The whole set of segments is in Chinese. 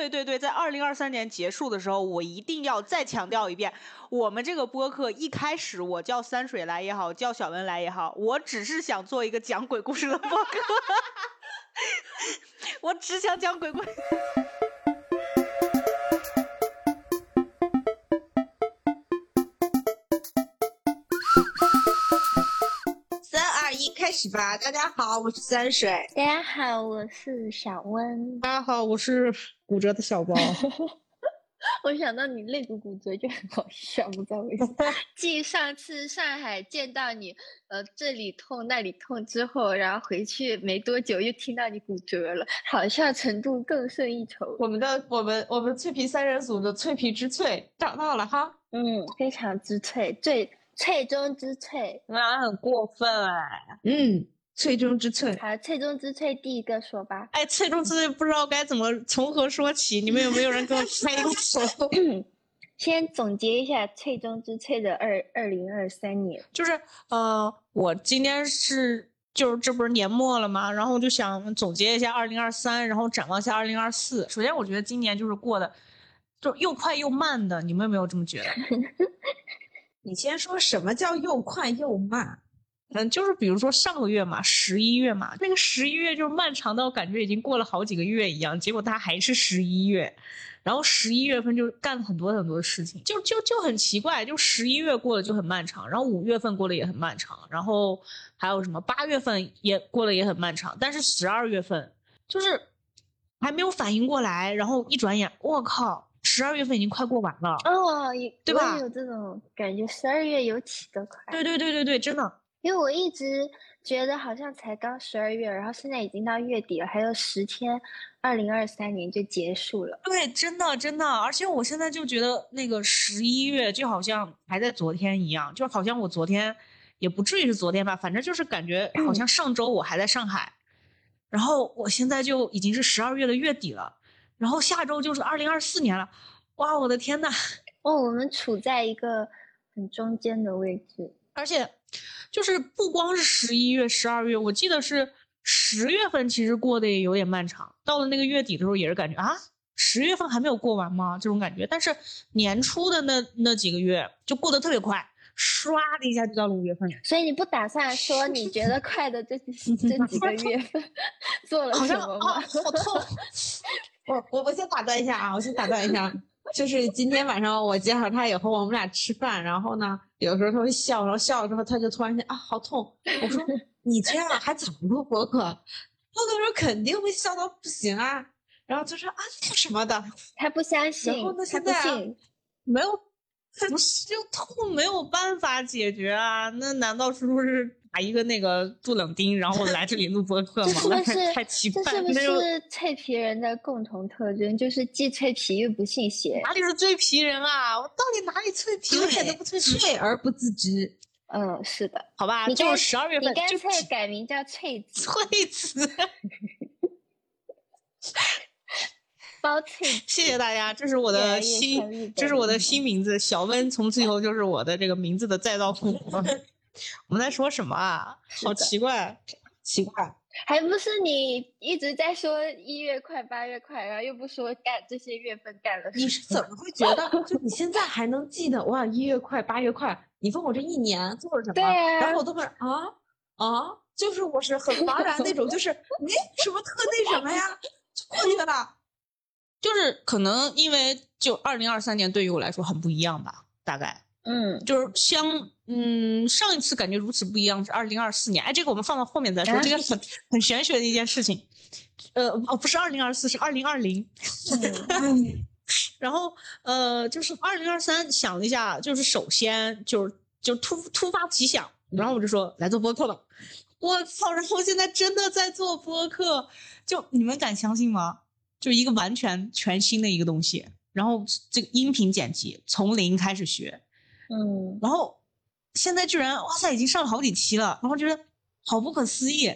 对对对，在二零二三年结束的时候，我一定要再强调一遍，我们这个播客一开始我叫三水来也好，叫小文来也好，我只是想做一个讲鬼故事的播客，我只想讲鬼故事。始吧！大家好，我是三水。大家好，我是小温。大家好，我是骨折的小包。我想到你肋骨骨折就很好笑，不知道为什么。继上次上海见到你，呃，这里痛那里痛之后，然后回去没多久又听到你骨折了，好像程度更胜一筹。我们的我们我们脆皮三人组的脆皮之脆找到了哈，嗯，非常之脆，最脆中之脆。那很过分哎，嗯，脆中之脆。好，脆中之脆，第一个说吧。哎，脆中之脆不知道该怎么从何说起，你们有没有人给我开个手？先总结一下翠中之翠的二二零二三年，就是呃，我今天是就是这不是年末了吗？然后我就想总结一下二零二三，然后展望一下二零二四。首先，我觉得今年就是过的就又快又慢的，你们有没有这么觉得？你先说什么叫又快又慢？嗯，就是比如说上个月嘛，十一月嘛，那个十一月就是漫长到感觉已经过了好几个月一样，结果它还是十一月，然后十一月份就干了很多很多的事情，就就就很奇怪，就十一月过了就很漫长，然后五月份过了也很漫长，然后还有什么八月份也过了也很漫长，但是十二月份就是还没有反应过来，然后一转眼，我靠！十二月份已经快过完了哦，对吧？有这种感觉，十二月有起的快。对对对对对，真的。因为我一直觉得好像才刚十二月，然后现在已经到月底了，还有十天，二零二三年就结束了。对，真的真的，而且我现在就觉得那个十一月就好像还在昨天一样，就好像我昨天也不至于是昨天吧，反正就是感觉好像上周我还在上海，然后我现在就已经是十二月的月底了。然后下周就是二零二四年了，哇，我的天呐！哦，我们处在一个很中间的位置，而且就是不光是十一月、十二月，我记得是十月份，其实过得也有点漫长。到了那个月底的时候，也是感觉啊，十月份还没有过完吗？这种感觉。但是年初的那那几个月就过得特别快，唰的一下就到了五月份。所以你不打算说你觉得快的这 这几个月份 做了什么吗？好痛！我我我先打断一下啊，我先打断一下，就是今天晚上我接上他以后，我们俩吃饭，然后呢，有时候他会笑，然后笑了之后，他就突然间啊，好痛！我说你这样还怎么录播客？播客说肯定会笑到不行啊，然后就说啊什么的，他不相信，然后呢现在没有，不是就痛没有办法解决啊？那难道是不是？打一个那个杜冷丁，然后来这里录播客吗？这是不是太奇怪？这是不是脆皮人的共同特征？就是既脆皮又不信邪。哪里是脆皮人啊？我到底哪里脆皮？我一点都不脆皮，脆而不自知。嗯，是的，好吧，就十二月份，你干脆改名叫脆子。脆子，包脆。谢谢大家，这是我的新，这是我的新名字，小温，从此以后就是我的这个名字的再造父母。我们在说什么啊？好奇怪，奇怪，还不是你一直在说一月快八月快，然后又不说干这些月份干了。你是怎么会觉得？就你现在还能记得哇？一月快八月快，你问我这一年做了什么？对然后我都会啊啊，就是我是很茫然那种，就是没什么特那什么呀，就过去了。就是可能因为就二零二三年对于我来说很不一样吧，大概。嗯，就是相嗯，上一次感觉如此不一样是二零二四年，哎，这个我们放到后面再说，这个很很玄学的一件事情。呃，哦，不是二零二四，是二零二零。然后呃，就是二零二三想了一下，就是首先就是就突突发奇想，然后我就说来做播客吧。我操！然后现在真的在做播客，就你们敢相信吗？就一个完全全新的一个东西，然后这个音频剪辑从零开始学。嗯，然后现在居然哇塞，已经上了好几期了，然后觉得好不可思议，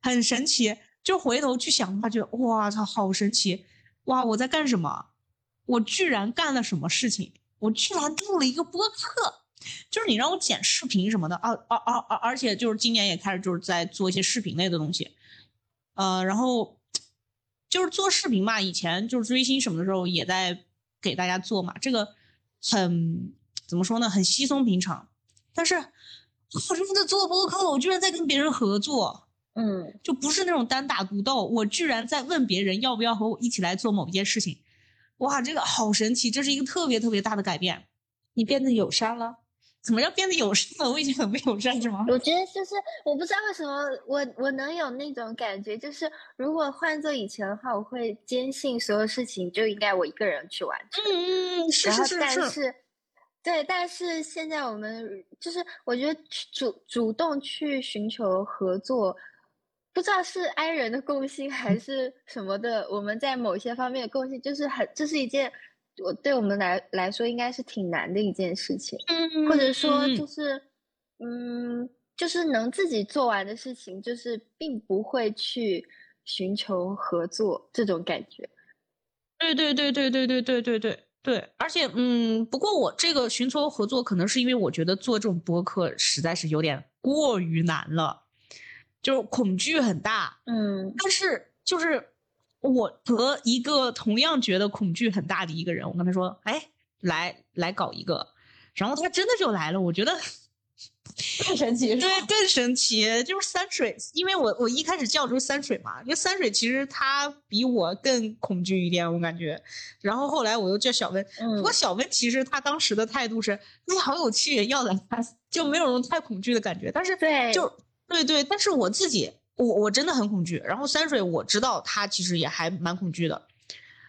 很神奇。就回头去想的话，觉得哇操，好神奇！哇，我在干什么？我居然干了什么事情？我居然录了一个播客，就是你让我剪视频什么的啊啊啊啊！而且就是今年也开始就是在做一些视频类的东西，呃，然后。就是做视频嘛，以前就是追星什么的时候也在给大家做嘛，这个很怎么说呢，很稀松平常。但是我这在做播客，我居然在跟别人合作，嗯，就不是那种单打独斗，我居然在问别人要不要和我一起来做某一件事情，哇，这个好神奇，这是一个特别特别大的改变。你变得友善了。怎么要变得友善了？我已经很不友善是吗？我觉得就是我不知道为什么我我能有那种感觉，就是如果换做以前的话，我会坚信所有事情就应该我一个人去完成。嗯嗯嗯，是是是是，但是，对，但是现在我们就是我觉得去主主动去寻求合作，不知道是 i 人的共性还是什么的，我们在某些方面的共性，就是很这是一件我对我们来来说应该是挺难的一件事情。嗯或者说就是，嗯，就是能自己做完的事情，就是并不会去寻求合作这种感觉。对对对对对对对对对对，而且嗯，不过我这个寻求合作，可能是因为我觉得做这种播客实在是有点过于难了，就是恐惧很大。嗯但是就是我和一个同样觉得恐惧很大的一个人，我跟他说，哎，来来搞一个，然后他真的就来了，我觉得。太神奇是对，更神奇，就是三水，因为我我一开始叫就是三水嘛，因为三水其实他比我更恐惧一点，我感觉。然后后来我又叫小温，不嗯过小温其实他当时的态度是，你，好有趣，要来，就没有那种太恐惧的感觉。但是对就对对，但是我自己，我我真的很恐惧。然后三水我知道他其实也还蛮恐惧的，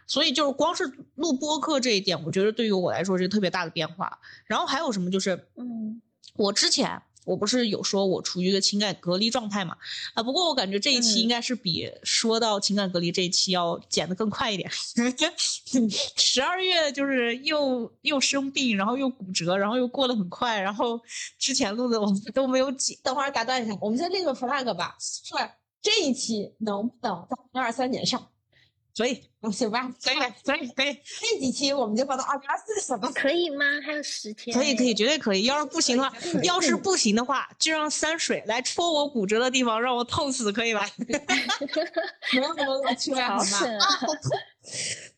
所以就是光是录播客这一点，我觉得对于我来说是特别大的变化。然后还有什么就是，嗯我之前我不是有说我处于一个情感隔离状态嘛？啊，不过我感觉这一期应嗯该是比说到情感隔离这一期要剪得更快一点。十二月就是又又生病，然后又骨折，然后又过得很快，然后之前录的我们都没有剪。等会儿打断一下，我们先立个 flag 吧，说这一期能不能在二三年上？所以嗯行吧，可以可以可以那几期我们就放到二零二四什么？可以吗？还有十天，可以可以，。绝对可以。要是不行的话要是不行的话，就让三水来戳我骨折的地方，让我痛死，可以吧？没有那么恶趣味好吗？啊！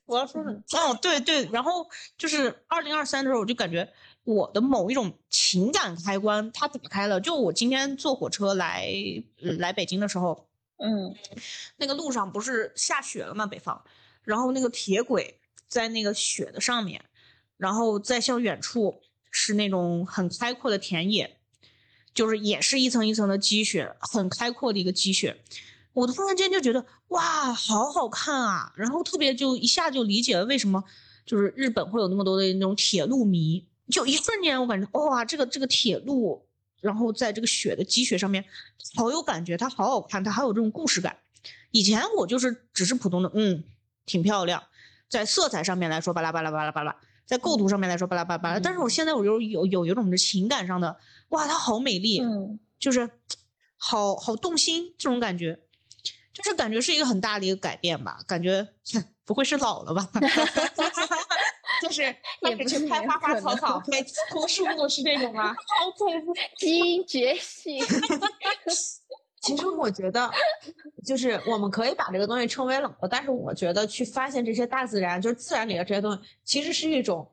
我要说什么，哦，对对，然后就是二零二三的时候，我就感觉我的某一种情感开关它打开了。就我今天坐火车来呃来北京的时候，嗯那个路上不是下雪了吗？北方，然后那个铁轨在那个雪的上面，然后再向远处是那种很开阔的田野，就是也是一层一层的积雪，很开阔的一个积雪。我突然间就觉得哇，好好看啊！然后特别就一下就理解了为什么就是日本会有那么多的那种铁路迷，就一瞬间我感觉哇，这个这个铁路，然后在这个雪的积雪上面，好有感觉，它好好看，它好有这种故事感。以前我就是只是普通的，嗯，挺漂亮，在色彩上面来说巴拉巴拉巴拉巴拉，在构图上面来说巴拉巴拉巴拉，但是我现在我有有有有一种的情感上的，哇，它好美丽，嗯就是好好动心这种感觉，就是感觉是一个很大的一个改变吧，感觉 不会是老了吧？就是 也不是去拍花花草草草，拍枯树木是这种吗？基因觉醒。其实我觉得，就是我们可以把这个东西称为冷了，但是我觉得去发现这些大自然，就是自然里的这些东西，其实是一种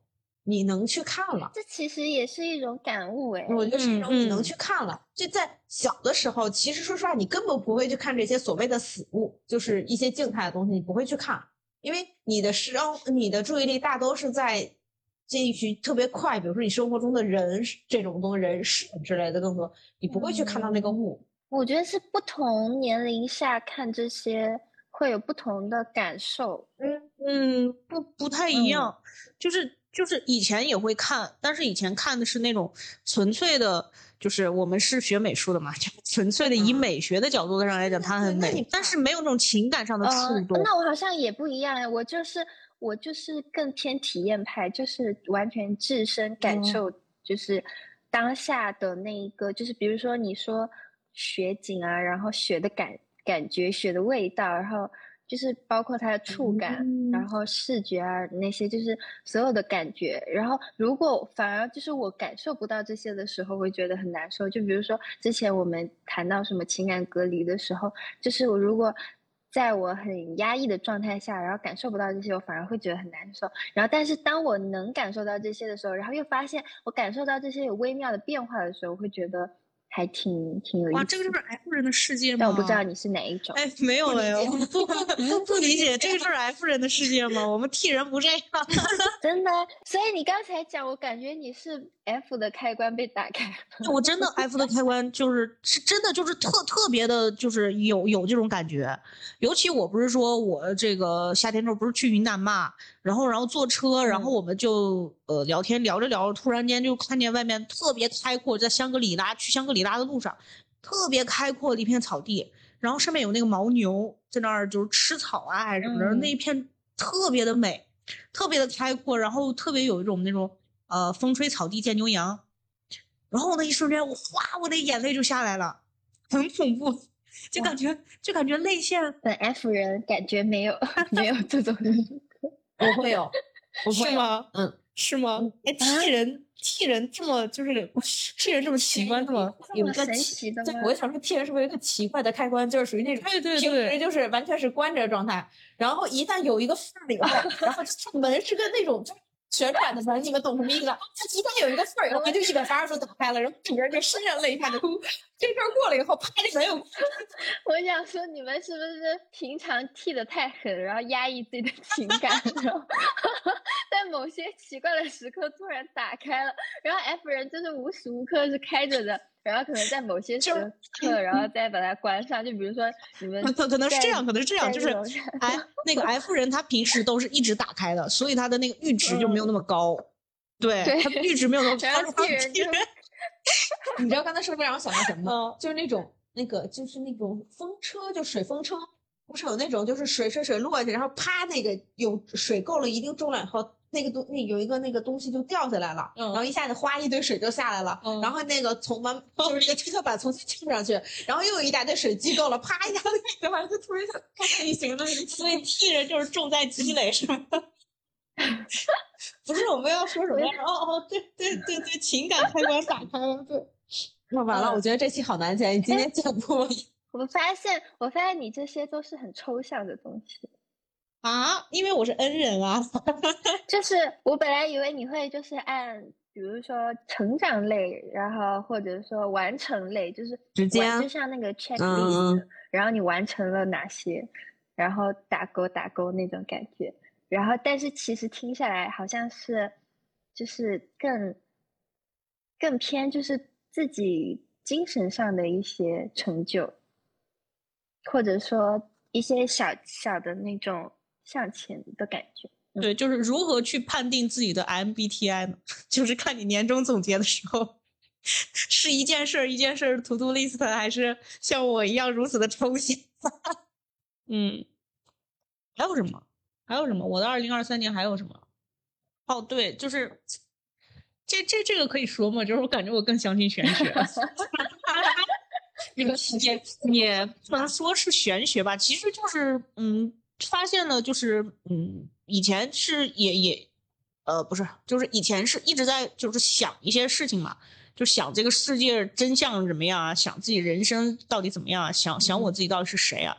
你能去看了。这其实也是一种感悟哎。我觉得是一种你能嗯去看了。就在小的时候，其实说实话，你根本不会去看这些所谓的死物，就是一些静态的东西，你不会去看，因为你的生你的注意力大都是在这一群特别快，比如说你生活中的人这种东西、人事之类的更多，你不会去看到那个物。我觉得是不同年龄下看这些会有不同的感受。嗯，不不太一样，就是就是以前也会看，但是以前看的是那种纯粹的，就是我们是学美术的嘛，就 纯粹的以美学的角度上来讲，它很美，但是没有那种情感上的触呃，动。那我好像也不一样哎，我就是我就是更偏体验派，就是完全置身感哦受，就是当下的那一个，就是比如说你说雪景啊，然后雪的感感觉、雪的味道，然后就是包括它的触感，然嗯后视觉啊那些，就是所有的感觉。然后如果反而就是我感受不到这些的时候，会觉得很难受。就比如说之前我们谈到什么情感隔离的时候，就是我如果在我很压抑的状态下，然后感受不到这些，我反而会觉得很难受。然后，但是当我能感受到这些的时候，然后又发现我感受到这些有微妙的变化的时候，我会觉得还挺挺有意思。哇，这个就是 F 人的世界吗？但我不知道你是哪一种。哎，没有哎，不 不理解，这个就是 F 人的世界吗？我们 T 人不这样。真的，所以你刚才讲，我感觉你是。F 的开关被打开，我真的 F 的开关就是是真的就是特特别的，就是有有这种感觉。尤其我不是说我这个夏天时候不是去云南嘛，然后然后坐车，然后我们就呃聊天聊着聊着，突然间就看见外面特别开阔，在香格里拉去香格里拉的路上，特别开阔的一片草地，然后上面有那个牦牛在那儿就是吃草啊还是什么的，那一片特别的美，特别的开阔，然后特别有一种那种。呃，风吹草低见牛羊，然后那一瞬间，我哗，我的眼泪就下来了，很恐怖，就感觉就感觉泪腺。本 F 人感觉没有 没有这种，我会有，是吗？嗯，是吗？哎，T 人 T 人这么就是 T 人这么奇怪，这么有个奇的对，我想说 T 人是不是有一个奇怪的开关，就是属于那种对对对，平时就是完全是关着状态，然后一旦有一个缝以后，然后门是个那种就。旋转的门，你们懂什么意思？他其中有一个缝儿然后，它就一百八十度打开了，然后整个人就潸然泪下的哭。这事儿过了以后，啪的没有。我想说，你们是不是平常剃的太狠，然后压抑自己的情感，然后 在某些奇怪的时刻突然打开了，然后 F 人就是无时无刻是开着的。然后可能在某些时刻，然后再把它关上。就比如说你们可可能是这样，可能是这样，就是哎，那个 F 人他平时都是一直打开的，所以他的那个阈值就没有那么高。对，他的阈值没有那么高。你知道刚才说的让我想到什么吗？就是那种那个就是那种风车，就水风车，不是有那种就是水水水落下去，然后啪那个有水够了一定重量以后。那个东那有一个那个东西就掉下来了，然后一下子哗一堆水就下来了，然后那个从门就是那个跷跷板重新撑上去，然后又有一大堆水积够了，啪一下子那个玩意就突然想开一行了，所以 T 人就是重在积累是吗？不是我们要说什么？哦哦对对对对，情感开关打开了，对。那完了，我觉得这期好难剪，你今天剪不？我发现我发现你这些都是很抽象的东西。啊，因为我是恩人啊，就是我本来以为你会就是按，比如说成长类，然后或者说完成类，就是直接就像那个 checklist，然后你完成了哪些，然后打勾打勾那种感觉，然后但是其实听下来好像是，就是更更偏就是自己精神上的一些成就，或者说一些小小的那种。向前的感觉，对，就是如何去判定自己的 MBTI 呢？就是看你年终总结的时候，是一件事儿一件事儿 to do list，还是像我一样如此的抽象？嗯，还有什么？还有什么？我的二零二三年还有什么？哦，对，就是这这这个可以说吗？就是我感觉我更相信玄学，这个也也不能说是玄学吧，其实就是嗯。发现呢，就是嗯，以前是也也，呃，不是，就是以前是一直在就是想一些事情嘛，就想这个世界真相怎么样啊，想自己人生到底怎么样啊，想想我自己到底是谁啊。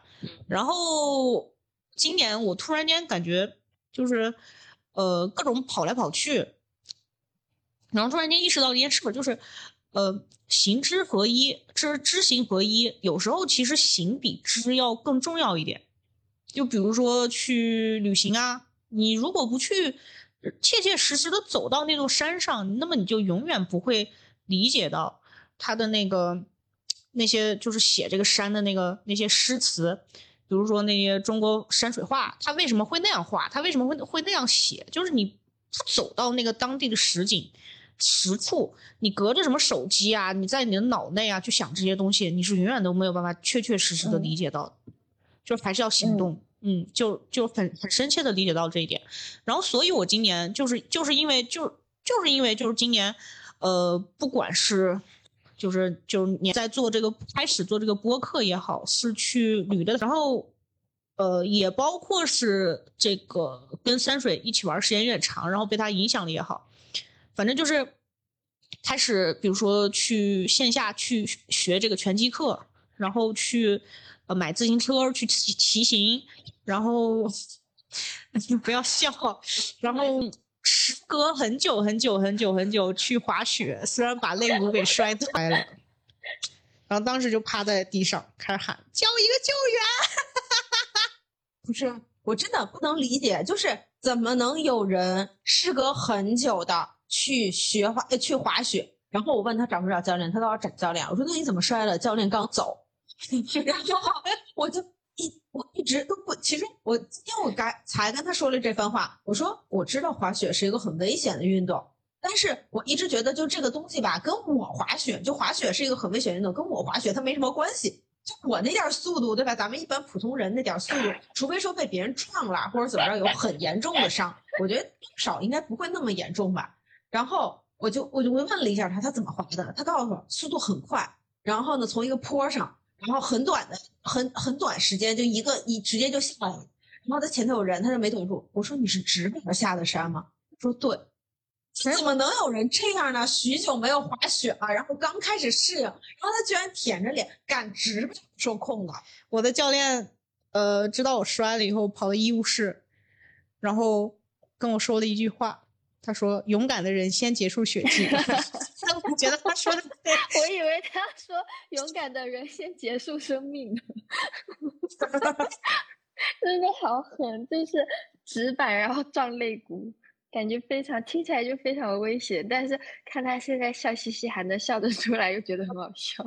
然后今年我突然间感觉就是，呃，各种跑来跑去，然后突然间意识到一件事，就是，呃，行知合一，知知行合一，有时候其实行比知要更重要一点。就比如说去旅行啊，你如果不去切切实实的走到那座山上，那么你就永远不会理解到他的那个那些就是写这个山的那个那些诗词，比如说那些中国山水画，他为什么会那样画？他为什么会会那样写？就是你他走到那个当地的实景实处，你隔着什么手机啊，你在你的脑内啊去想这些东西，你是永远都没有办法确确实实的理解到，就还是要行动。嗯，就就很很深切的理解到这一点，然后所以，我今年就是就是因为就就是因为就是今年，呃，不管是就是就是你在做这个开始做这个播客也好，是去旅的，然后呃，也包括是这个跟山水一起玩时间越长，然后被他影响了也好，反正就是开始，比如说去线下去学这个拳击课，然后去。呃买自行车去骑骑行，然后你不要笑，然后时隔很久很久很久很久去滑雪，虽然把肋骨给摔坏了，然后当时就趴在地上开始喊叫一个救援。不是，我真的不能理解，就是怎么能有人事隔很久的去学滑去滑雪，然后我问他找不找教练，他告诉我找教练，我说那你怎么摔了？教练刚走，然后我就一我一直都不，其实我今天我刚才跟他说了这番话，我说我知道滑雪是一个很危险的运动，但是我一直觉得就这个东西吧，跟我滑雪就滑雪是一个很危险运动，跟我滑雪它没什么关系。就我那点速度，对吧？咱们一般普通人那点速度，除非说被别人撞了或者怎么着有很严重的伤，我觉得少应该不会那么严重吧。然后我就我就问了一下他，他怎么滑的？他告诉我速度很快，然后呢从一个坡上，然后很短的很很短时间就一个你直接就下来了，然后他前头有人，他就没躲住。我说你是直着下的山吗？他说对。怎么能有人这样呢？许久没有滑雪了，然后刚开始适应，然后他居然舔着脸敢直不受控了。我的教练，呃，知道我摔了以后，跑到医务室，然后跟我说了一句话，他说：“勇敢的人先结束雪季。” 我觉得他说的对。我以为他说勇敢的人先结束生命，真的好狠，就是直板然后撞肋骨。感觉非常听起来就非常危险，但是看他现在笑嘻嘻，还能笑得出来，又觉得很好笑，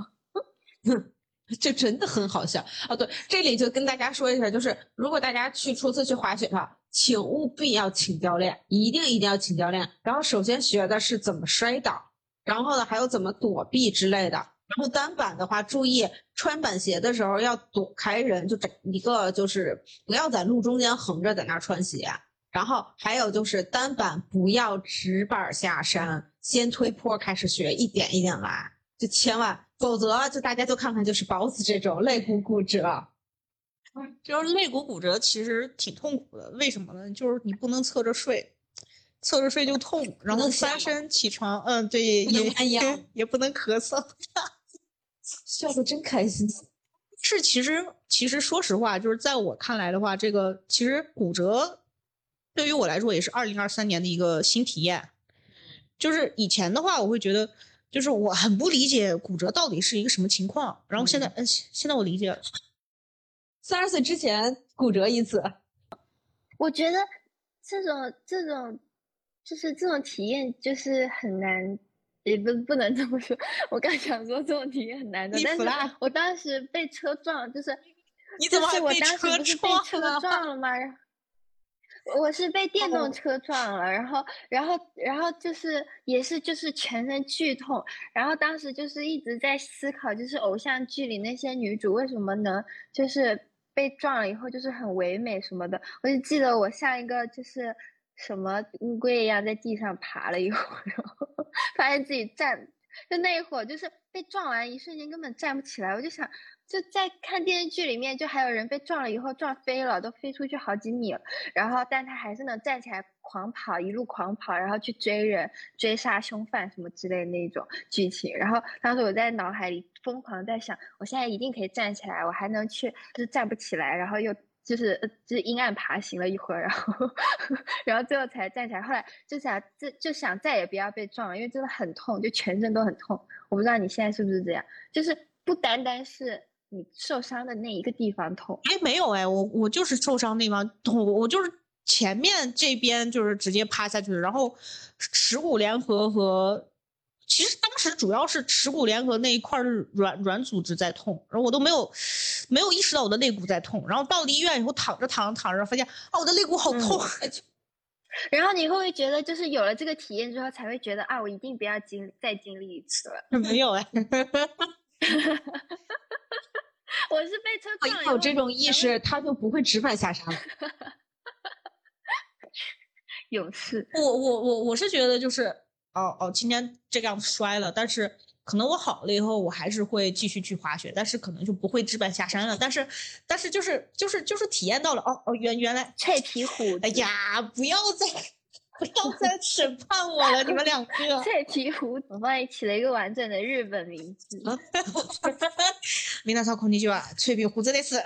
就真的很好笑啊！对，这里就跟大家说一下，就是如果大家去初次去滑雪的话，请务必要请教练，一定一定要请教练。然后首先学的是怎么摔倒，然后呢还有怎么躲避之类的。然后单板的话，注意穿板鞋的时候要躲开人，就整一个就是不要在路中间横着在那穿鞋。然后还有就是单板不要直板下山，先推坡开始学，一点一点来，就千万，否则就大家就看看就是包子这种肋骨骨折，就是肋骨骨折其实挺痛苦的，为什么呢？就是你不能侧着睡，侧着睡就痛，然后翻身起床，嗯，对，也也不能咳嗽，笑的真开心。是，其实其实说实话，就是在我看来的话，这个其实骨折。对于我来说，也是二零二三年的一个新体验。就是以前的话，我会觉得，就是我很不理解骨折到底是一个什么情况。然后现在，嗯，现在我理解了。三十岁之前骨折一次，我觉得这种这种就是这种体验就是很难，也不不能这么说。我刚想说这种体验很难的，但是我当时被车撞，就是你怎么我当时不是被车撞了吗？我是被电动车撞了，然后，然后，然后就是也是就是全身剧痛，然后当时就是一直在思考，就是偶像剧里那些女主为什么能就是被撞了以后就是很唯美什么的，我就记得我像一个就是什么乌龟一样在地上爬了一会儿，然后 发现自己站，就那一会儿就是被撞完一瞬间根本站不起来，我就想。就在看电视剧里面，就还有人被撞了以后撞飞了，都飞出去好几米了，然后但他还是能站起来狂跑，一路狂跑，然后去追人、追杀凶犯什么之类的那种剧情。然后当时我在脑海里疯狂在想，我现在一定可以站起来，我还能去，就是站不起来，然后又就是就是阴暗爬行了一会儿，然后然后最后才站起来。后来就想就就想再也不要被撞了，因为真的很痛，就全身都很痛。我不知道你现在是不是这样，就是不单单是。你受伤的那一个地方痛？哎，没有哎，我我就是受伤那方痛，我就是前面这边就是直接趴下去了，然后耻骨联合和其实当时主要是耻骨联合那一块软软组织在痛，然后我都没有没有意识到我的肋骨在痛，然后到了医院以后躺着躺着躺着，发现啊我的肋骨好痛，然后你会不会觉得就是有了这个体验之后才会觉得啊我一定不要经再经历一次了？没有哎。我是被车撞了，有这种意识，他就不会直板下山了。有次，我我我我是觉得就是哦哦，今天这个样子摔了，但是可能我好了以后，我还是会继续去滑雪，但是可能就不会直板下山了。但是但是就是就是就是体验到了哦哦，原原来脆皮虎，哎呀，不要再 不要再审判我了，你们两个。脆皮虎，我帮你起了一个完整的日本名字。米娜桑孔尼就啊，脆皮虎真的是。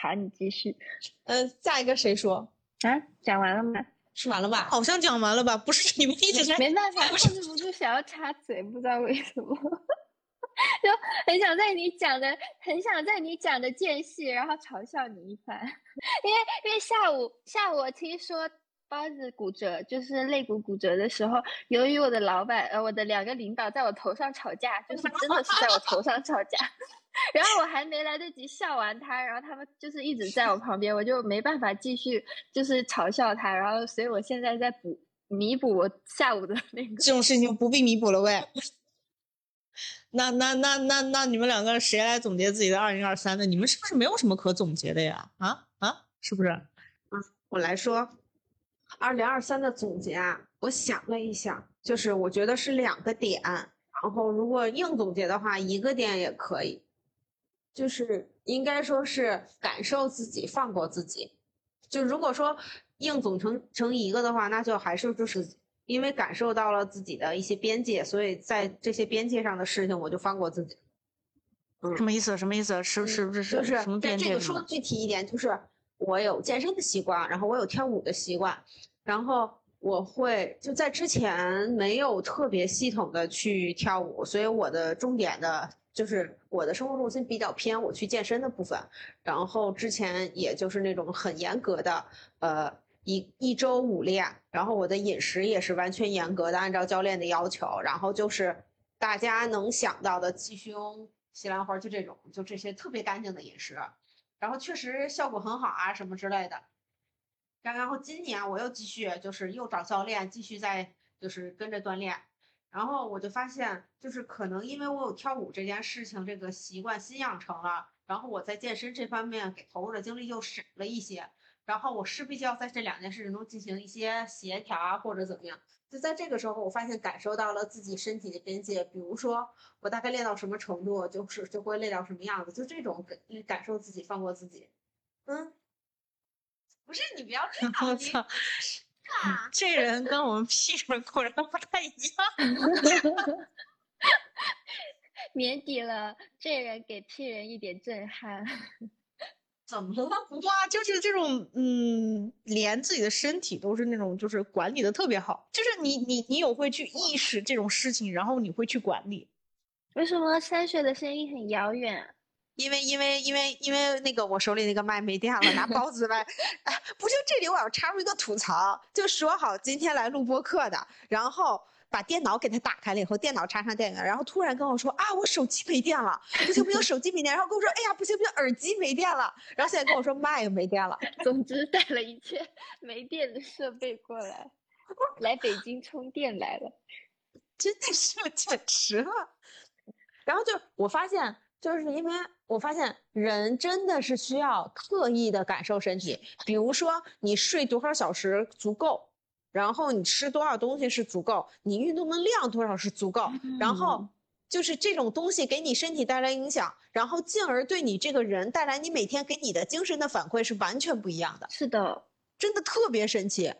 好，你继续。嗯，下一个谁说？啊，讲完了吗？说完了吧？好像讲完了吧？不是你们一直在没办法，控制不住想要插嘴，不知道为什么，就很想在你讲的，很想在你讲的间隙，然后嘲笑你一番。因为因为下午下午我听说包子骨折，就是肋骨骨折的时候，由于我的老板呃我的两个领导在我头上吵架，就是真的是在我头上吵架。然后我还没来得及笑完他，然后他们就是一直在我旁边，我就没办法继续就是嘲笑他，然后所以我现在在补弥补我下午的那个这种事情不必弥补了喂。那那那那那你们两个谁来总结自己的二零二三呢？你们是不是没有什么可总结的呀？啊啊，是不是？嗯，我来说，二零二三的总结啊，我想了一想，就是我觉得是两个点，然后如果硬总结的话，一个点也可以。就是应该说是感受自己，放过自己。就如果说硬总成成一个的话，那就还是就是因为感受到了自己的一些边界，所以在这些边界上的事情，我就放过自己。嗯，什么意思？什么意思？是是不是就是什么边界？这个说具体一点，就是我有健身的习惯，然后我有跳舞的习惯，然后我会就在之前没有特别系统的去跳舞，所以我的重点的。就是我的生活重心比较偏我去健身的部分，然后之前也就是那种很严格的，呃，一一周五练，然后我的饮食也是完全严格的按照教练的要求，然后就是大家能想到的鸡胸、西兰花就这种，就这些特别干净的饮食，然后确实效果很好啊什么之类的。然后今年我又继续就是又找教练继续在就是跟着锻炼。然后我就发现，就是可能因为我有跳舞这件事情，这个习惯新养成了，然后我在健身这方面给投入的精力就少了一些，然后我势必就要在这两件事情中进行一些协调啊，或者怎么样。就在这个时候，我发现感受到了自己身体的边界，比如说我大概练到什么程度，就是就会练到什么样子，就这种感感受自己，放过自己。嗯，不是你不要这样，我 操！这人跟我们 P 人果然不太一样。年底了，这人给 P 人一点震撼。怎么了？哇，就是这种，嗯，连自己的身体都是那种，就是管理的特别好。就是你，你，你有会去意识这种事情，然后你会去管理。为什么山水的声音很遥远？因为因为因为因为那个我手里那个麦没电了，拿包子麦。哎，不就这里我要插入一个吐槽，就说好今天来录播课的，然后把电脑给他打开了以后，电脑插上电源，然后突然跟我说啊，我手机没电了，不行不行，手机没电，然后跟我说，哎呀，不行不行，耳机没电了，然后现在跟我说麦没电了。总之带了一切没电的设备过来，来北京充电来了，真的是简直了。然后就我发现。就是因为我发现人真的是需要刻意的感受身体，比如说你睡多少小时足够，然后你吃多少东西是足够，你运动的量多少是足够，然后就是这种东西给你身体带来影响，然后进而对你这个人带来你每天给你的精神的反馈是完全不一样的。是的，真的特别神奇。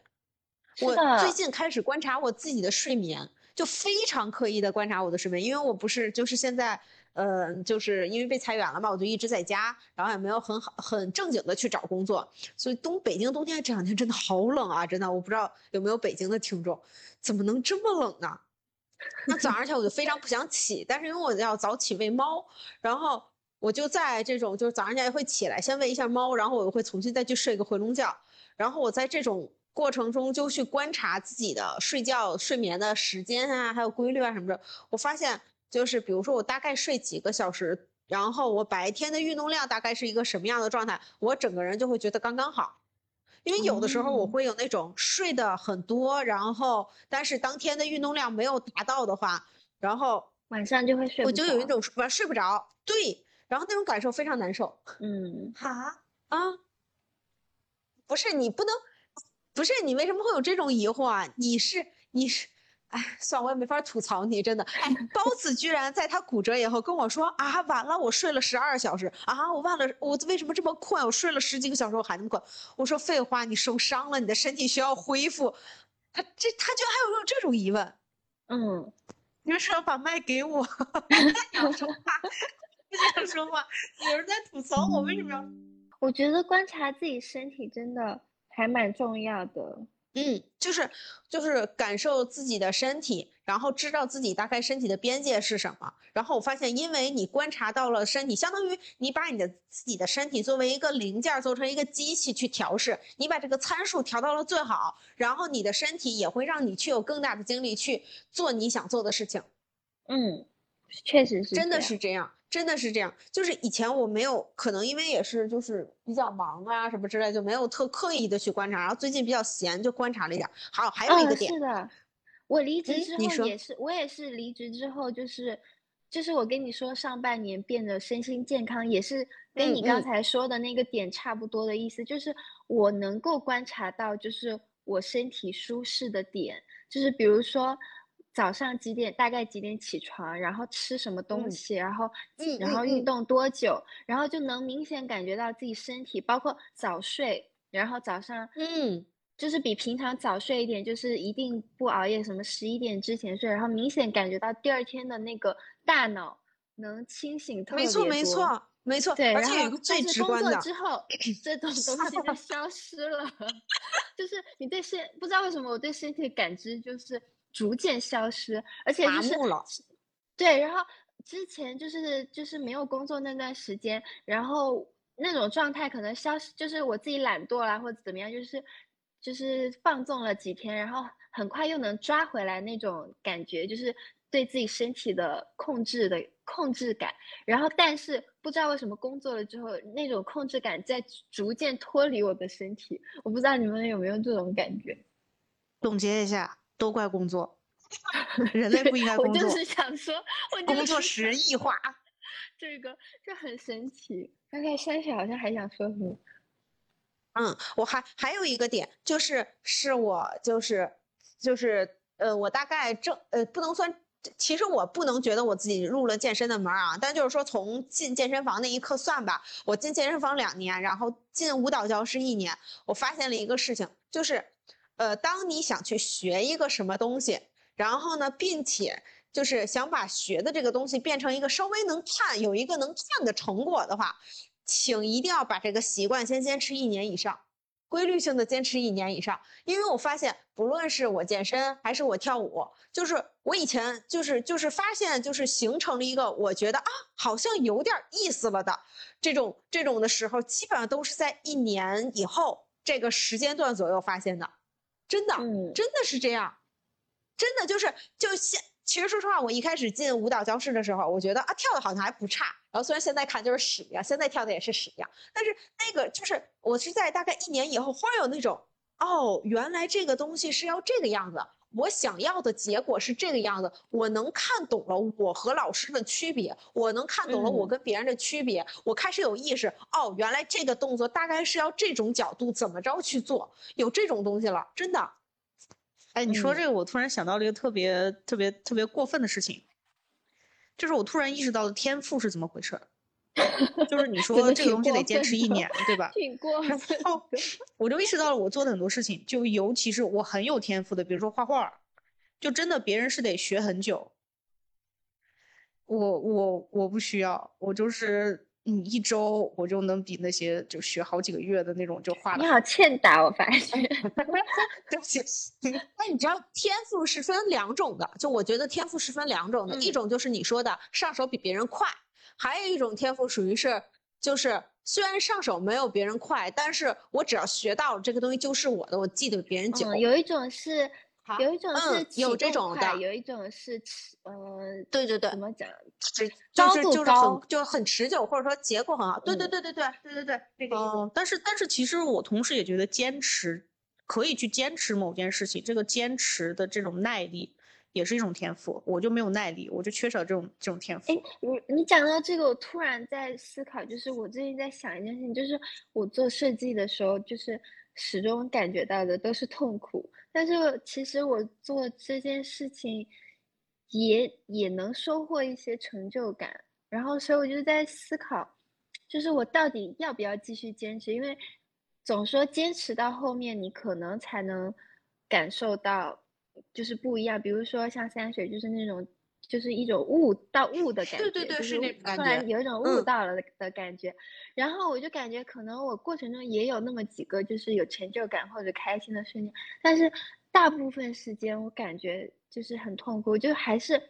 我最近开始观察我自己的睡眠，就非常刻意的观察我的睡眠，因为我不是就是现在。呃，就是因为被裁员了嘛，我就一直在家，然后也没有很好很正经的去找工作，所以东北京冬天这两天真的好冷啊，真的，我不知道有没有北京的听众，怎么能这么冷呢？那早上起来我就非常不想起，但是因为我要早起喂猫，然后我就在这种就是早上起来会起来先喂一下猫，然后我又会重新再去睡个回笼觉，然后我在这种过程中就去观察自己的睡觉睡眠的时间啊，还有规律啊什么的，我发现。就是比如说我大概睡几个小时，然后我白天的运动量大概是一个什么样的状态，我整个人就会觉得刚刚好。因为有的时候我会有那种睡的很多，然后但是当天的运动量没有达到的话，然后晚上就会睡，我就有一种晚睡不着，对，然后那种感受非常难受。嗯，哈啊，不是你不能，不是你为什么会有这种疑惑啊？你是你是。哎，算了，我也没法吐槽你，真的。哎，包子居然在他骨折以后跟我说啊，完了，我睡了十二小时啊，我忘了我为什么这么困，我睡了十几个小时我还那么困。我说废话，你受伤了，你的身体需要恢复。他这他居然还有有这种疑问，嗯，你为什么要把麦给我？不想说话，不想说话。有人在吐槽我为什么要？我觉得观察自己身体真的还蛮重要的。嗯，就是就是感受自己的身体，然后知道自己大概身体的边界是什么。然后我发现，因为你观察到了身体，相当于你把你的自己的身体作为一个零件，做成一个机器去调试，你把这个参数调到了最好，然后你的身体也会让你去有更大的精力去做你想做的事情。嗯，确实是真的是这样，真的是这样。就是以前我没有，可能因为也是就是比较忙啊什么之类，就没有特刻意的去观察。然后最近比较闲，就观察了一点。好，还有一个嗯，点是，的，我离职嗯之后也是，我也是离职之后就是。就是我跟你说，上半年变得身心健康，也是跟嗯你刚嗯才说的那个点差不多的意思。就是我能够观察到，就是我身体舒适的点，就是比如说早上几点，大概几点起床，然后吃什么东嗯西，然后嗯然后运动多久，然后就能明显感觉到自己身体，包括早睡，然后早上嗯就是比平常早睡一点，就是一定不熬夜，什么十一点之前睡，然后明显感觉到第二天的那个大脑能清醒特别没错没。错没错。对，而然后且有一个最但是工作直观的，之后，这种东西就 消失了。就是你对身不知道为什么我对身体的感知就是逐渐消失，而且就是麻木了。对，然后之前就是就是没有工作那段时间，然后那种状态可能消失，就是我自己懒惰啦或者怎么样，就是就是放纵了几天，然后很快又能抓回来那种感觉，就是对自己身体的控制的控制感。然后但是不知道为什么工作了之后，那种控制感在逐渐脱离我的身体，我不知道你们有没有这种感觉。总结一下，都怪工作，人类不应该工作，就是想说，我就工作是使人异化。这个这很神奇。刚才山雪好像还想说什么？嗯，我还还有一个点，就是是我就是就是呃，我大概正呃不能算，其实我不能觉得我自己入了健身的门啊，但就是说从进健身房那一刻算吧，我进健身房两年，然后进舞蹈教室一年，我发现了一个事情，就是呃，当你想去学一个什么东西，然后呢，并且就是想把学的这个东西变成一个稍微能看有一个能看的成果的话，请一定要把这个习惯先坚持一年以上，规律性的坚持一年以上。因为我发现，不论是我健身还是我跳舞，就是我以前就是就是发现就是形成了一个我觉得啊好像有点意思了的这种这种的时候，基本上都是在一年以后这个时间段左右发现的，真的。嗯，真的是这样，真的就是就现。其实说实话，我一开始进舞蹈教室的时候，我觉得啊跳的好像还不差，然后虽然现在看就是屎一样，现在跳的也是屎一样，但是那个就是我是在大概一年以后，忽然有那种哦，原来这个东西是要这个样子，我想要的结果是这个样子，我能看懂了我和老师的区别，我能看懂了我嗯跟别人的区别，我开始有意识，哦，原来这个动作大概是要这种角度怎么着去做，有这种东西了，真的。哎，你说嗯这个，我突然想到了一个特别特别特别过分的事情，就是我突然意识到了天赋是怎么回事儿。就是你 说这个东西得坚持一年，对吧？挺过然后。我就意识到了我做的很多事情，就尤其是我很有天赋的，比如说画画，就真的别人是得学很久。我我我不需要，我就是嗯一周我就能比那些就学好几个月的那种就画的你好欠打，我发现。对不起，那 你知道天赋是分两种的，就我觉得天赋是分两种的，一嗯种就是你说的上手比别人快，还有一种天赋属于是就是虽然上手没有别人快，但是我只要学到了这个东西就是我的，我记得比别人久。嗯，有一种是有一种是嗯有这种的快有一种是持呃对对对怎，么讲？持高就是就是很就很持久，或者说结果很好。对对嗯对对对对对对，这个意思。哦，但是但是其实我同时也觉得坚持可以去坚持某件事情，这个坚持的这种耐力也是一种天赋。我就没有耐力，我就缺少这种这种天赋。哎，你你讲到这个，我突然在思考，就是我最近在想一件事情，就是我做设计的时候，就是始终感觉到的都是痛苦，但是其实我做这件事情也也能收获一些成就感，然后所以我就在思考，就是我到底要不要继续坚持，因为总说坚持到后面，你可能才能感受到就是不一样。比如说像山水，就是那种就是一种悟到悟的感觉，对对就是那种感突然觉有一种悟嗯到了的的感觉。然后我就感觉可能我过程中也有那么几个就是有成就感或者开心的瞬间，但是大部分时间我感觉就是很痛苦，就还是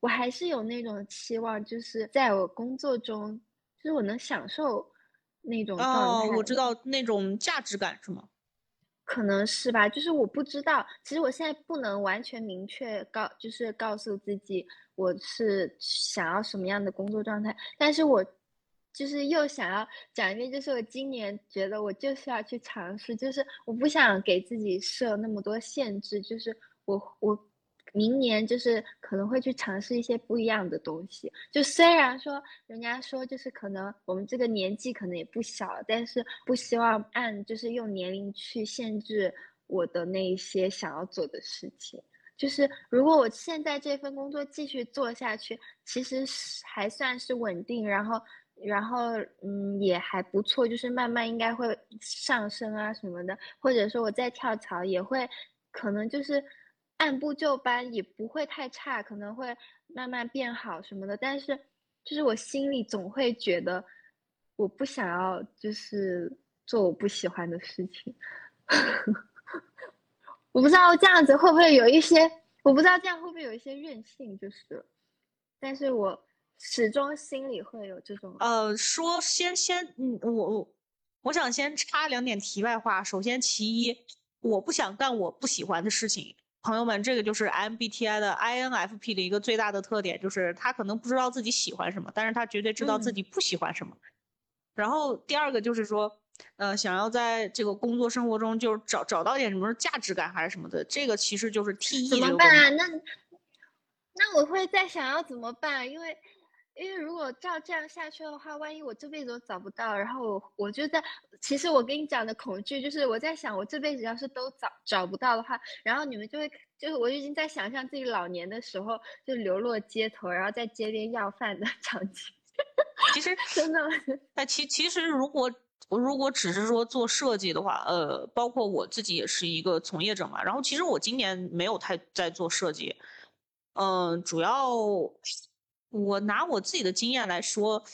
我还是有那种期望，就是在我工作中，就是我能享受那种我知道那种价值感是吗？可能是吧，就是我不知道，其实我现在不能完全明确告，就是告诉自己我是想要什么样的工作状态，但是我就是又想要讲一遍，就是我今年觉得我就是要去尝试，就是我不想给自己设那么多限制，就是我我明年就是可能会去尝试一些不一样的东西。就虽然说人家说就是可能我们这个年纪可能也不小了，但是不希望按就是用年龄去限制我的那一些想要做的事情。就是如果我现在这份工作继续做下去，其实是还算是稳定，然后然后嗯也还不错，就是慢慢应该会上升啊什么的，或者说我再跳槽也会可能就是按部就班，也不会太差，可能会慢慢变好什么的。但是就是我心里总会觉得我不想要就是做我不喜欢的事情。我不知道这样子会不会有一些，我不知道这样会不会有一些任性，就是，但是我始终心里会有这种，呃，说先先，嗯，我我我想先插两点题外话。首先，其一，我不想干我不喜欢的事情。朋友们，这个就是 MBTI 的 INFP 的一个最大的特点，就是他可能不知道自己喜欢什么，但是他绝对知道自嗯己不喜欢什么。然后第二个就是说，呃，想要在这个工作生活中就是找找到点什么价值感还是什么的，这个其实就是 TE 怎这个功么办啊？那那我会在想要怎么办，因为因为如果照这样下去的话，万一我这辈子都找不到，然后我我就在，其实我跟你讲的恐惧就是我在想，我这辈子要是都找找不到的话，然后你们就会就是我已经在想象自己老年的时候就流落街头，然后在街边要饭的 场景，其实真的。那其其实如果我如果只是说做设计的话，呃，包括我自己也是一个从业者嘛。然后其实我今年没有太在做设计，嗯、主要我拿我自己的经验来说，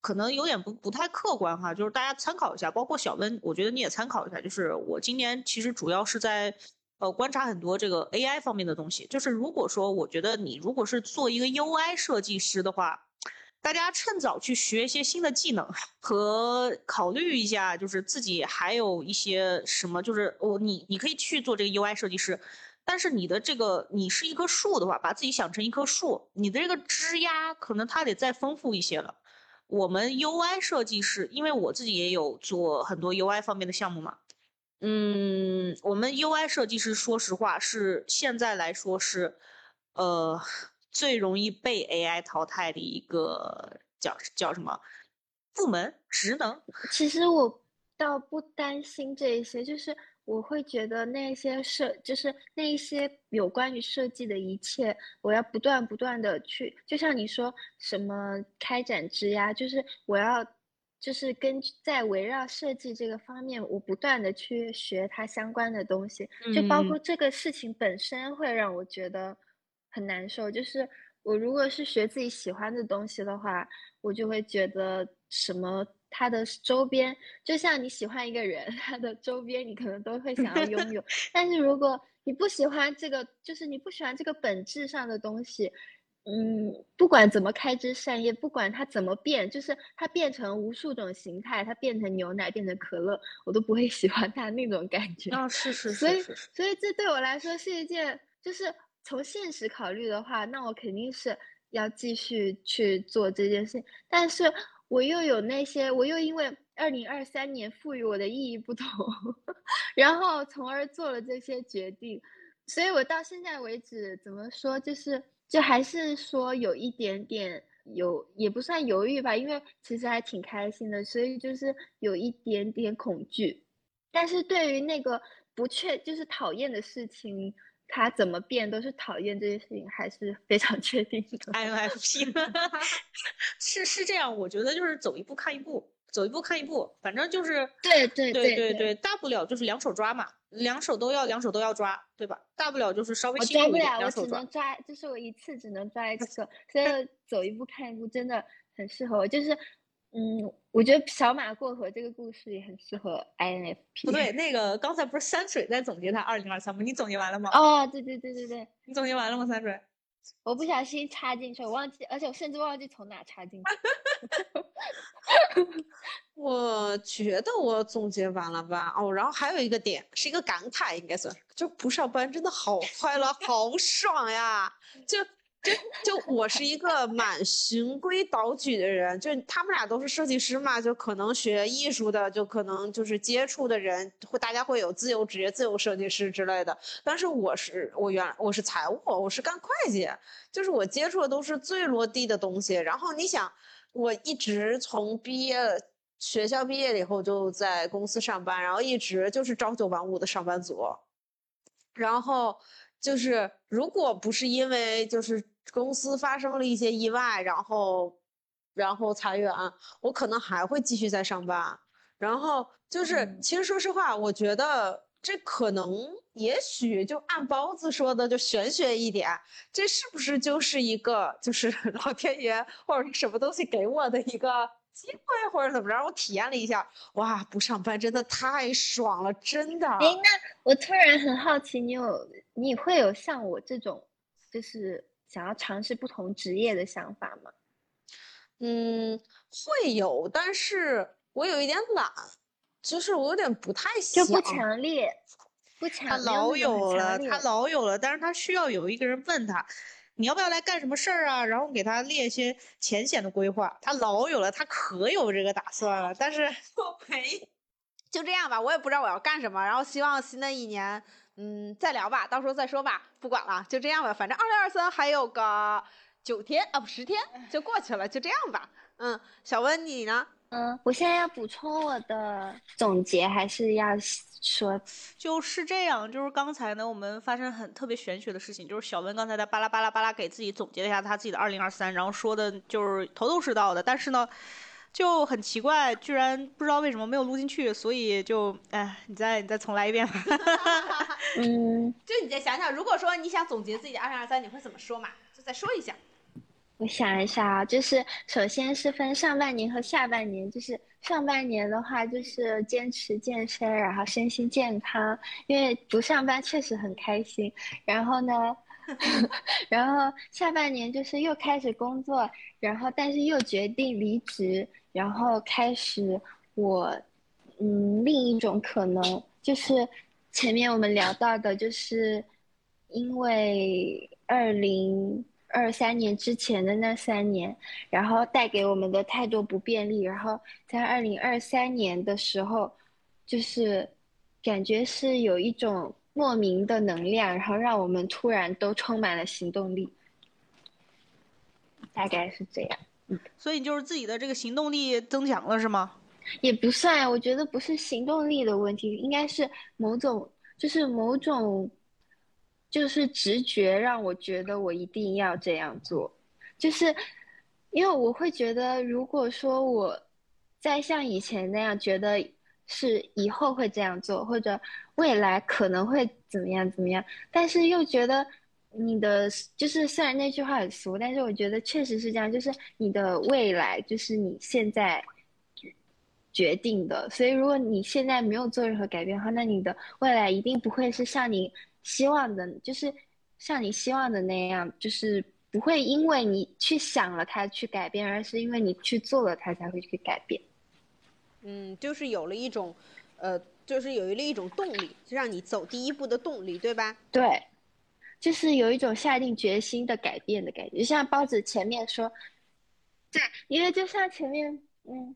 可能有点不不太客观哈，就是大家参考一下，包括小温，我觉得你也参考一下。就是我今年其实主要是在呃观察很多这个 AI 方面的东西。就是如果说我觉得你如果是做一个 UI 设计师的话，大家趁早去学一些新的技能，和考虑一下，就是自己还有一些什么，就是我、你你可以去做这个 UI 设计师，但是你的这个你是一棵树的话，把自己想成一棵树，你的这个枝丫可能它得再丰富一些了。我们 UI 设计师，因为我自己也有做很多 UI 方面的项目嘛，嗯，我们 UI 设计师，说实话是现在来说是，呃，最容易被 AI 淘汰的一个叫叫什么部门职能。其实我倒不担心这一些，就是我会觉得那些设，就是那一些有关于设计的一切，我要不断不断的去，就像你说什么开展枝丫，就是我要，就是根据在围绕设计这个方面，我不断的去学它相关的东西，就包括嗯。这个事情本身会让我觉得很难受，就是我如果是学自己喜欢的东西的话，我就会觉得什么它的周边，就像你喜欢一个人，他的周边你可能都会想要拥有。但是如果你不喜欢这个，就是你不喜欢这个本质上的东西，嗯，不管怎么开枝散叶，不管它怎么变，就是它变成无数种形态，它变成牛奶，变成可乐，我都不会喜欢它那种感觉。啊，是是所以是是是，所以这对我来说是一件，就是从现实考虑的话，那我肯定是要继续去做这件事情。但是我又有那些，我又因为二零二三年赋予我的意义不同，然后从而做了这些决定。所以我到现在为止，怎么说，就是就还是说有一点点有，也不算犹豫吧，因为其实还挺开心的，所以就是有一点点恐惧。但是对于那个不确，就是讨厌的事情，它怎么变都是讨厌这件事情，还是非常 确定的。INFP 是是这样，我觉得就是走一步看一步。走一步看一步，反正就是对对对对对，大不了就是两手抓嘛，两手都要，两手都要抓，对吧？大不了就是稍微我辛苦一点，抓不了，我只能。抓，就是我一次只能抓一次，所以走一步看一步真的很适合我。就是，嗯，我觉得小马过河这个故事也很适合 INFP。不对，那个刚才不是山水在总结他二零二三吗？你总结完了吗？哦，对对对对对，你总结完了吗？山水？我不小心插进去，我忘记，而且我甚至忘记从哪插进去。我觉得我总结完了吧？哦，然后还有一个点是一个感慨，应该算，就不上班真的好快乐，好爽呀！就就就我是一个蛮循规蹈矩的人，就他们俩都是设计师嘛，就可能学艺术的，就可能就是接触的人会大家会有自由职业、自由设计师之类的。但是我是我原我是财务，我是干会计，就是我接触的都是最落地的东西。然后你想，我一直从毕业学校毕业了以后就在公司上班，然后一直就是朝九晚五的上班族。然后就是，如果不是因为就是公司发生了一些意外，然后然后裁员，我可能还会继续在上班。然后就是，嗯其实说实话，我觉得这可能也许就按包子说的，就玄学一点，这是不是就是一个就是 老天爷或者是什么东西给我的一个机会，或者怎么着？我体验了一下，哇，不上班真的太爽了，真的。哎，那我突然很好奇，你有你会有像我这种，就是想要尝试不同职业的想法吗？嗯，会有，但是我有一点懒，就是我有点不太想。就不强烈，不他强，他老有了，他老有了，但是他需要有一个人问他，你要不要来干什么事儿啊？然后给他列一些浅显的规划。他老有了，他可有这个打算了，但是 我没。就这样吧，我也不知道我要干什么，然后希望新的一年，嗯，再聊吧，到时候再说吧，不管了，就这样吧，反正二零二三还有个九天啊，不十天就过去了，就这样吧。嗯，小温你呢？嗯，我现在要补充我的总结，还是要说，就是这样。就是刚才呢，我们发生很特别玄学的事情，就是小温刚才在巴拉巴拉巴拉给自己总结了一下他自己的二零二三，然后说的就是头头是道的，但是呢。就很奇怪，居然不知道为什么没有录进去，所以就哎，你再你再重来一遍吧。嗯，就你再想想，如果说你想总结自己的二零二三，你会怎么说嘛？就再说一下。我想一下啊，就是首先是分上半年和下半年，就是上半年的话就是坚持健身，然后身心健康，因为不上班确实很开心。然后呢，然后下半年就是又开始工作，然后但是又决定离职，然后开始我嗯另一种可能就是前面我们聊到的，就是因为二零。二三年之前的那三年，然后带给我们的太多不便利，然后在二零二三年的时候，就是感觉是有一种莫名的能量，然后让我们突然都充满了行动力，大概是这样。嗯所以你就是自己的这个行动力增强了，是吗？也不算，我觉得不是行动力的问题，应该是某种，就是某种。就是直觉让我觉得我一定要这样做，就是因为我会觉得，如果说我再像以前那样觉得是以后会这样做，或者未来可能会怎么样怎么样，但是又觉得你的就是虽然那句话很俗，但是我觉得确实是这样，就是你的未来就是你现在决定的，所以如果你现在没有做任何改变的话，那你的未来一定不会是像你。希望的，就是像你希望的那样，就是不会因为你去想了它去改变，而是因为你去做了它才会去改变。嗯，就是有了一种，呃，就是有了一种动力，就让你走第一步的动力，对吧？对，就是有一种下定决心的改变的感觉，就像包子前面说，对，因为就像前面，嗯。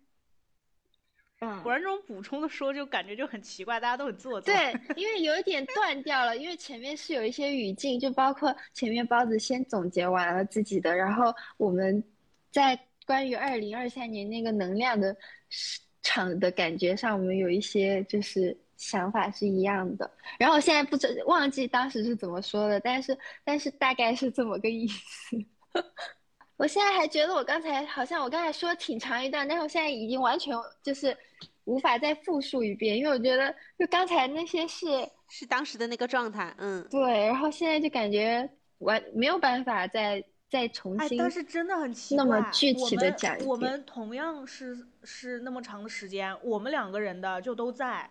果然，这种补充的说就感觉就很奇怪，大家都很做作。对，因为有一点断掉了，因为前面是有一些语境，就包括前面包子先总结完了自己的，然后我们在关于二零二三年那个能量的场的感觉上，我们有一些就是想法是一样的。然后我现在不知忘记当时是怎么说的，但是但是大概是这么个意思。我现在还觉得我刚才好像我刚才说挺长一段，但是我现在已经完全就是无法再复述一遍，因为我觉得就刚才那些是是当时的那个状态，嗯，对，然后现在就感觉完没有办法再再重哎，新。但是真的很奇那怪，么具体地我们我们同样是是那么长的时间，我们两个人的就都在，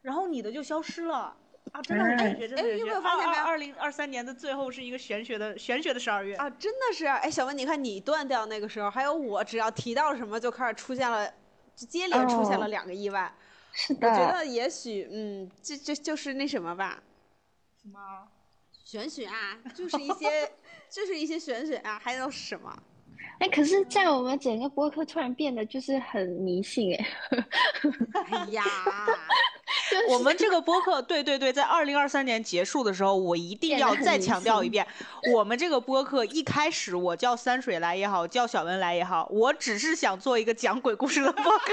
然后你的就消失了。啊，真的很玄学，真的哎你有没很玄学。有发现没有二零二三年的最后是一个玄学的玄学的十二月啊，真的是，哎，小文，你看你断掉那个时候，还有我，只要提到什么就开始出现了，就接连出现了哦两个意外。是我觉，得也许，嗯，这这就是那什么吧，什么？玄学啊，就是一些，就是一些玄学啊，还有什么？哎，可是在我们整个播客突然变得就是很迷信哎，哎呀，我们这个播客，对对对，在二零二三年结束的时候，我一定要再强调一遍，我们这个播客一开始我叫三水来也好，叫小文来也好，我只是想做一个讲鬼故事的播客，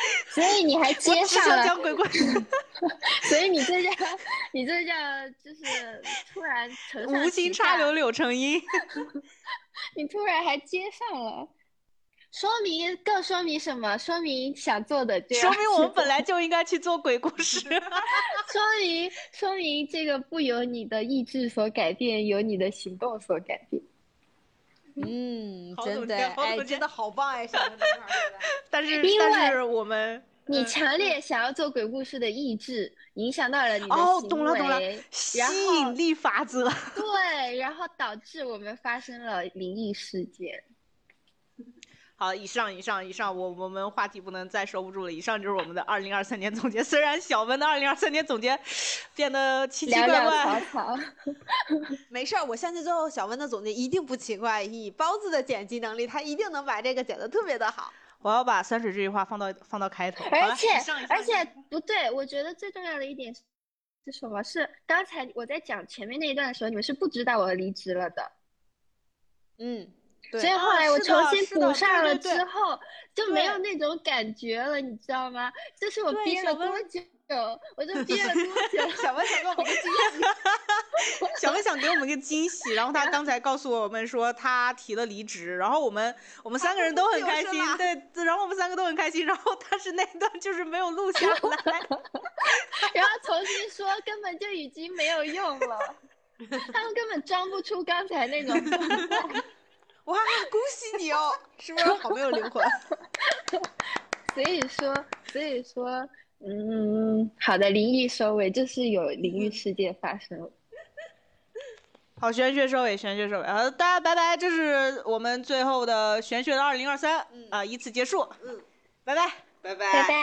所以你还接上了，讲鬼故事，所以你这叫你这叫就是突然承上无心插柳柳成荫。你突然还接上了，说明更说明什么？说明想做的就说明我们本来就应该去做鬼故事。说明说明这个不由你的意志所改变，由你的行动所改变。嗯，好真的，真的好棒 哎，小文这块儿但是因为但是我们你嗯强烈想要做鬼故事的意志，影响到了你的哦，行懂了懂了为，吸引力法则。对，然后导致我们发生了灵异事件。好，以上以上以上，我我们话题不能再收不住了。以上就是我们的二零二三年总结。虽然小文的二零二三年总结变得奇奇潦怪怪，草，没事儿，我相信最后小文的总结一定不奇怪，以包子的剪辑能力，他一定能把这个剪得特别的好。我要把三水这句话放到放到开头。而且而且不对，我觉得最重要的一点是是什么？是刚才我在讲前面那一段的时候，你们是不知道我离职了的。嗯，对所以后来我重新补上了对对对之后，就没有那种感觉了，你知道吗？就是我憋了多久？我就憋了多久？小文想给我们个惊喜，小文想给我们个惊喜，然后他刚才告诉我们说他提了离职，然后我们我们三个人都很开心对，然后我们三个都很开心，然后但是那段就是没有录下来。然后重新说，根本就已经没有用了。他们根本装不出刚才那种状态。哇，恭喜你哦，是不是好没有灵魂？所以说，所以说，嗯，好的，灵异收尾就是有灵异事件发生。好，玄学收尾，玄学收尾，好，大家拜拜，这是我们最后的玄学的二零二三嗯啊，以此结束，嗯，拜拜。拜拜拜。